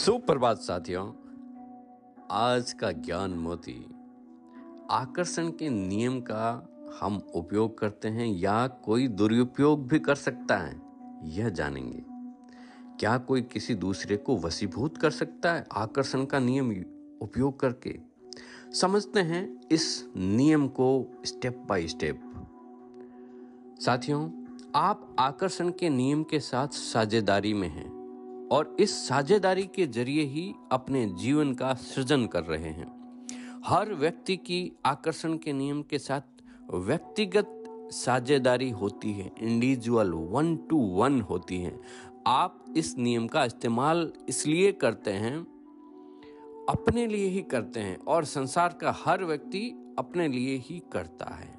सुप्रभात साथियों, आज का ज्ञान मोती। आकर्षण के नियम का हम उपयोग करते हैं या कोई दुरुपयोग भी कर सकता है, यह जानेंगे। क्या कोई किसी दूसरे को वसीभूत कर सकता है आकर्षण का नियम उपयोग करके? समझते हैं इस नियम को स्टेप बाय स्टेप। साथियों, आप आकर्षण के नियम के साथ साझेदारी में हैं। और इस साझेदारी के ज़रिए ही अपने जीवन का सृजन कर रहे हैं। हर व्यक्ति की आकर्षण के नियम के साथ व्यक्तिगत साझेदारी होती है इंडिविजुअल वन टू वन होती है। आप इस नियम का इस्तेमाल इसलिए करते हैं, अपने लिए ही करते हैं और संसार का हर व्यक्ति अपने लिए ही करता है।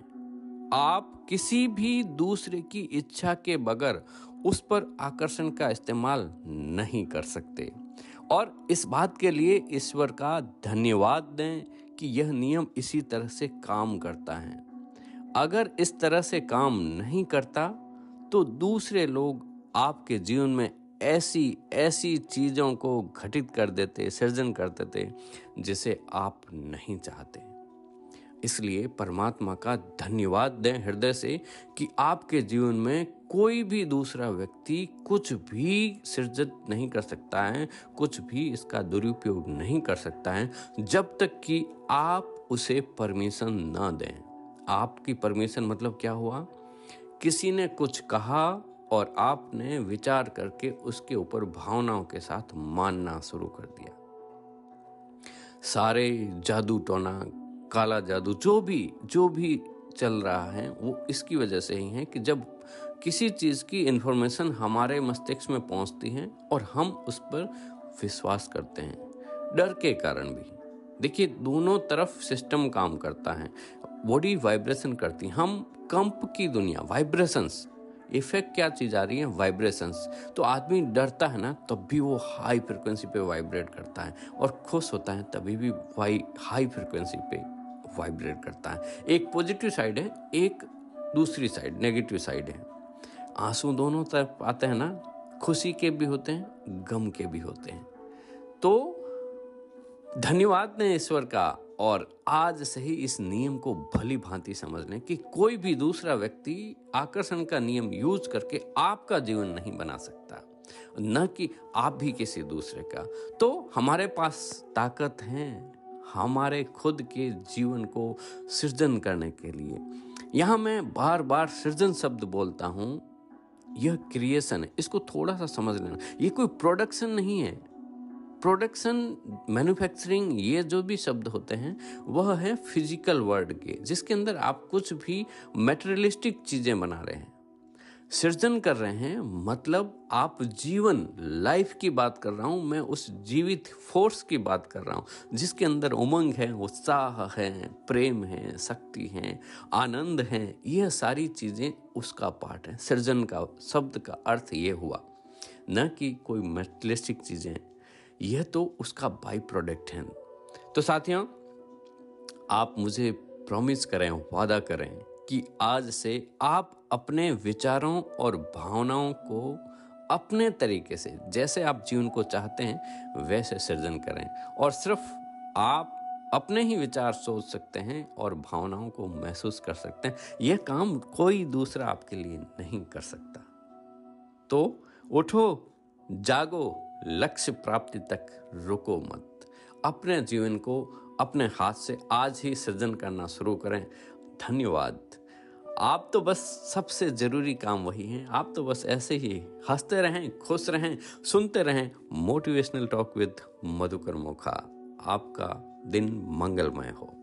आप किसी भी दूसरे की इच्छा के बगैर उस पर आकर्षण का इस्तेमाल नहीं कर सकते। और इस बात के लिए ईश्वर का धन्यवाद दें कि यह नियम इसी तरह से काम करता है। अगर इस तरह से काम नहीं करता तो दूसरे लोग आपके जीवन में ऐसी ऐसी चीज़ों को घटित कर देते, सृजन कर देते, जिसे आप नहीं चाहते। इसलिए परमात्मा का धन्यवाद दें हृदय से कि आपके जीवन में कोई भी दूसरा व्यक्ति कुछ भी सृजित नहीं कर सकता है, कुछ भी इसका दुरुपयोग नहीं कर सकता है, जब तक कि आप उसे परमिशन ना दें। आपकी परमिशन मतलब क्या हुआ? किसी ने कुछ कहा और आपने विचार करके उसके ऊपर भावनाओं के साथ मानना शुरू कर दिया। सारे जादू टोना काला जादू, जो भी जो भी चल रहा है, वो इसकी वजह से ही है कि जब किसी चीज़ की इंफॉर्मेशन हमारे मस्तिष्क में पहुँचती है और हम उस पर विश्वास करते हैं, डर के कारण भी। देखिए, दोनों तरफ़ सिस्टम काम करता है बॉडी वाइब्रेशन करती है। हम कंप की दुनिया वाइब्रेशंस इफ़ेक्ट क्या चीज़ आ रही है? वाइब्रेशंस तो आदमी डरता है ना, तब भी वो हाई फ्रिक्वेंसी पे वाइब्रेट करता है और खुश होता है, तभी भी वाई हाई फ्रिक्वेंसी पे वाइब्रेट करता है। एक पॉजिटिव साइड है, एक दूसरी साइड नेगेटिव साइड है। आँसू दोनों तरफ़ आते हैं ना, खुशी के भी होते हैं, गम के भी होते हैं। तो धन्यवाद ने ईश्वर का, और आज से ही इस नियम को भली भांति समझ लें कि कोई भी दूसरा व्यक्ति आकर्षण का नियम यूज़ करके आपका जीवन नहीं बना सकता। न कि आप भी किसी दूसरे का। तो हमारे पास ताकत है। हमारे खुद के जीवन को सृजन करने के लिए। यहाँ मैं बार बार सृजन शब्द बोलता हूँ। यह क्रिएशन है। इसको थोड़ा सा समझ लेना। ये कोई प्रोडक्शन नहीं है। प्रोडक्शन मैन्युफैक्चरिंग ये जो भी शब्द होते हैं, वह है फ़िज़िकल वर्ड के, जिसके अंदर आप कुछ भी मेटेरियलिस्टिक चीज़ें बना रहे हैं। सृजन कर रहे हैं मतलब आप जीवन लाइफ की बात कर रहा हूँ, मैं उस जीवित फोर्स की बात कर रहा हूँ, जिसके अंदर उमंग है, उत्साह है, प्रेम है, शक्ति है, आनंद है, यह सारी चीज़ें उसका पार्ट है। सृजन का शब्द का अर्थ ये हुआ, न कि कोई मेटलिस्टिक चीज़ें। यह तो उसका बाई प्रोडक्ट है। तो साथियों, आप मुझे प्रॉमिस करें, वादा करें कि आज से आप अपने विचारों और भावनाओं को अपने तरीके से, जैसे आप जीवन को चाहते हैं, वैसे सृजन करें। और सिर्फ़ आप अपने ही विचार सोच सकते हैं और भावनाओं को महसूस कर सकते हैं। यह काम कोई दूसरा आपके लिए नहीं कर सकता। तो उठो, जागो, लक्ष्य प्राप्ति तक रुको मत। अपने जीवन को अपने हाथ से आज ही सृजन करना शुरू करें। धन्यवाद। आप तो बस सबसे ज़रूरी काम वही है। आप तो बस ऐसे ही हँसते रहें, खुश रहें, सुनते रहें motivational talk with Madhukar Mokha. आपका दिन मंगलमय हो।